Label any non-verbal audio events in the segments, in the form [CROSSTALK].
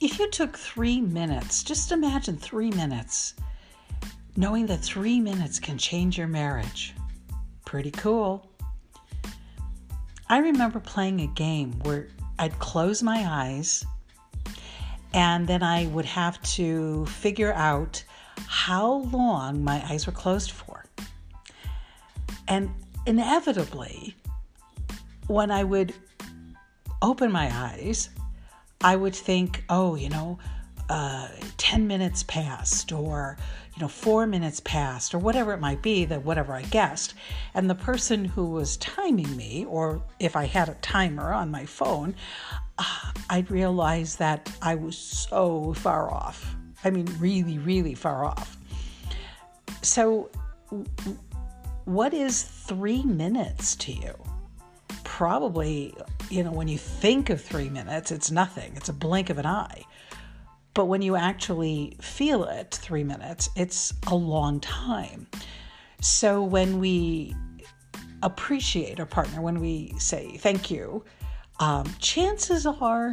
if you took three minutes, just imagine three minutes, knowing that three minutes can change your marriage. Pretty cool. I remember playing a game where I'd close my eyes and then I would have to figure out how long my eyes were closed for. And inevitably, when I would open my eyes, I would think, oh, you know, uh, 10 minutes passed or you know 4 minutes passed or whatever it might be that whatever I guessed. And the person who was timing me or if I had a timer on my phone uh, I'd realize that I was so far off. I mean really really far off. So what is 3 minutes to you? Probably you know when you think of 3 minutes it's nothing it's a blink of an eye but when you actually feel it, three minutes, it's a long time. So when we appreciate our partner, when we say thank you, um, chances are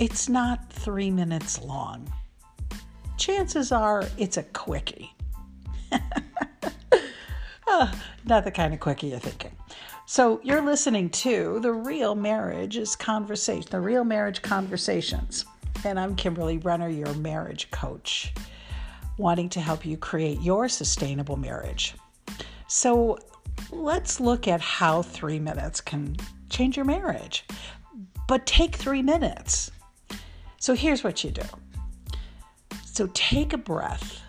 it's not three minutes long. Chances are it's a quickie. oh, [LAUGHS] not the kind of quickie you're thinking. So you're listening to the Real Marriage is Conversation, the Real Marriage Conversations and I'm Kimberly Brenner, your marriage coach, wanting to help you create your sustainable marriage. So let's look at how three minutes can change your marriage. But take three minutes. So here's what you do so take a breath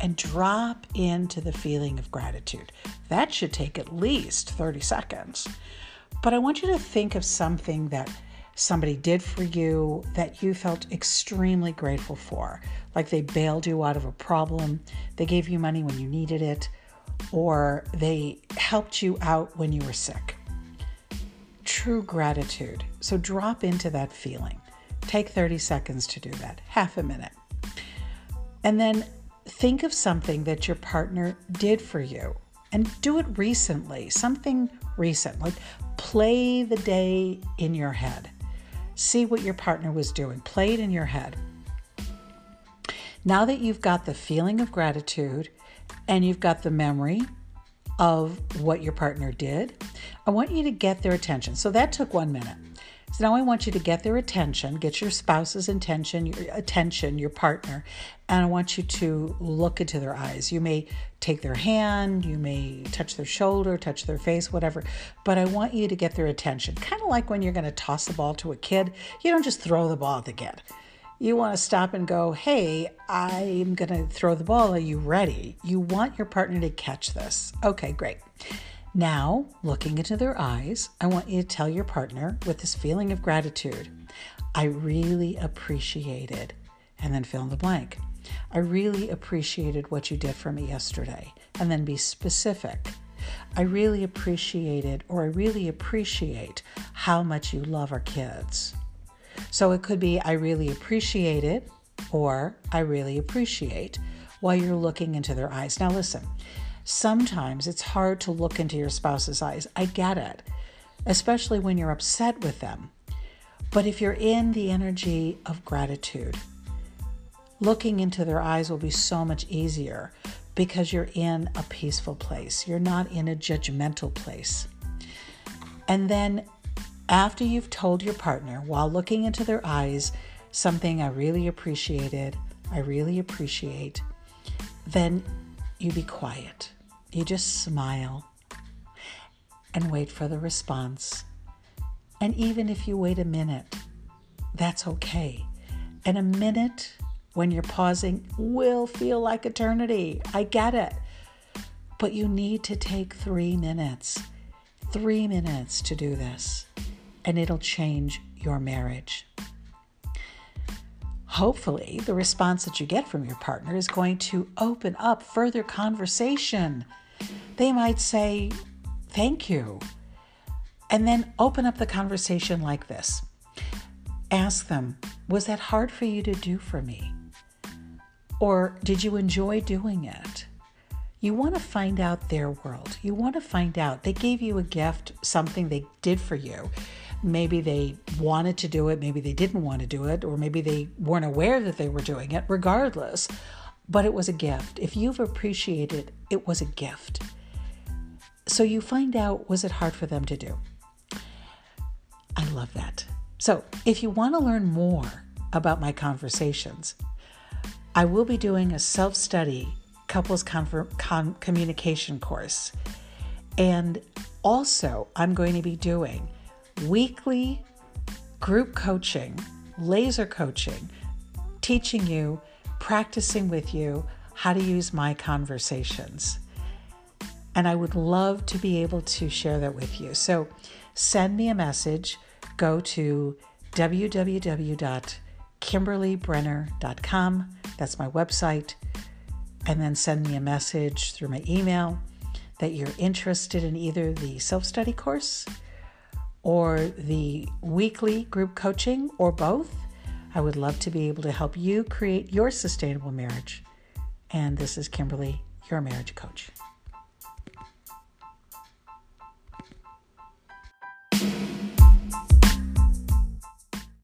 and drop into the feeling of gratitude. That should take at least 30 seconds. But I want you to think of something that somebody did for you that you felt extremely grateful for. Like they bailed you out of a problem, they gave you money when you needed it, or they helped you out when you were sick. True gratitude. So drop into that feeling. Take 30 seconds to do that, half a minute. And then think of something that your partner did for you and do it recently, something recent. Like play the day in your head. See what your partner was doing. Play it in your head. Now that you've got the feeling of gratitude and you've got the memory of what your partner did, I want you to get their attention. So that took one minute. So now I want you to get their attention, get your spouse's attention, your attention, your partner, and I want you to look into their eyes. You may take their hand, you may touch their shoulder, touch their face, whatever, but I want you to get their attention. Kind of like when you're going to toss the ball to a kid, you don't just throw the ball at the kid. You want to stop and go, hey, I'm going to throw the ball. Are you ready? You want your partner to catch this. Okay, great. Now, looking into their eyes, I want you to tell your partner with this feeling of gratitude, I really appreciated, and then fill in the blank. I really appreciated what you did for me yesterday, and then be specific. I really appreciated, or I really appreciate how much you love our kids. So it could be, I really appreciate it, or I really appreciate while you're looking into their eyes. Now, listen, Sometimes it's hard to look into your spouse's eyes. I get it, especially when you're upset with them. But if you're in the energy of gratitude, looking into their eyes will be so much easier because you're in a peaceful place. You're not in a judgmental place. And then, after you've told your partner while looking into their eyes something I really appreciated, I really appreciate, then you be quiet. You just smile and wait for the response. And even if you wait a minute, that's okay. And a minute when you're pausing will feel like eternity. I get it. But you need to take three minutes, three minutes to do this, and it'll change your marriage. Hopefully, the response that you get from your partner is going to open up further conversation they might say, Thank you. And then open up the conversation like this Ask them, Was that hard for you to do for me? Or did you enjoy doing it? You want to find out their world. You want to find out they gave you a gift, something they did for you. Maybe they wanted to do it, maybe they didn't want to do it, or maybe they weren't aware that they were doing it, regardless. But it was a gift. If you've appreciated it was a gift. So you find out was it hard for them to do? I love that. So if you want to learn more about my conversations, I will be doing a self study couples con- communication course. And also, I'm going to be doing weekly group coaching, laser coaching, teaching you, practicing with you how to use my conversations. And I would love to be able to share that with you. So send me a message. Go to www.kimberlybrenner.com. That's my website. And then send me a message through my email that you're interested in either the self study course or the weekly group coaching or both. I would love to be able to help you create your sustainable marriage. And this is Kimberly, your marriage coach.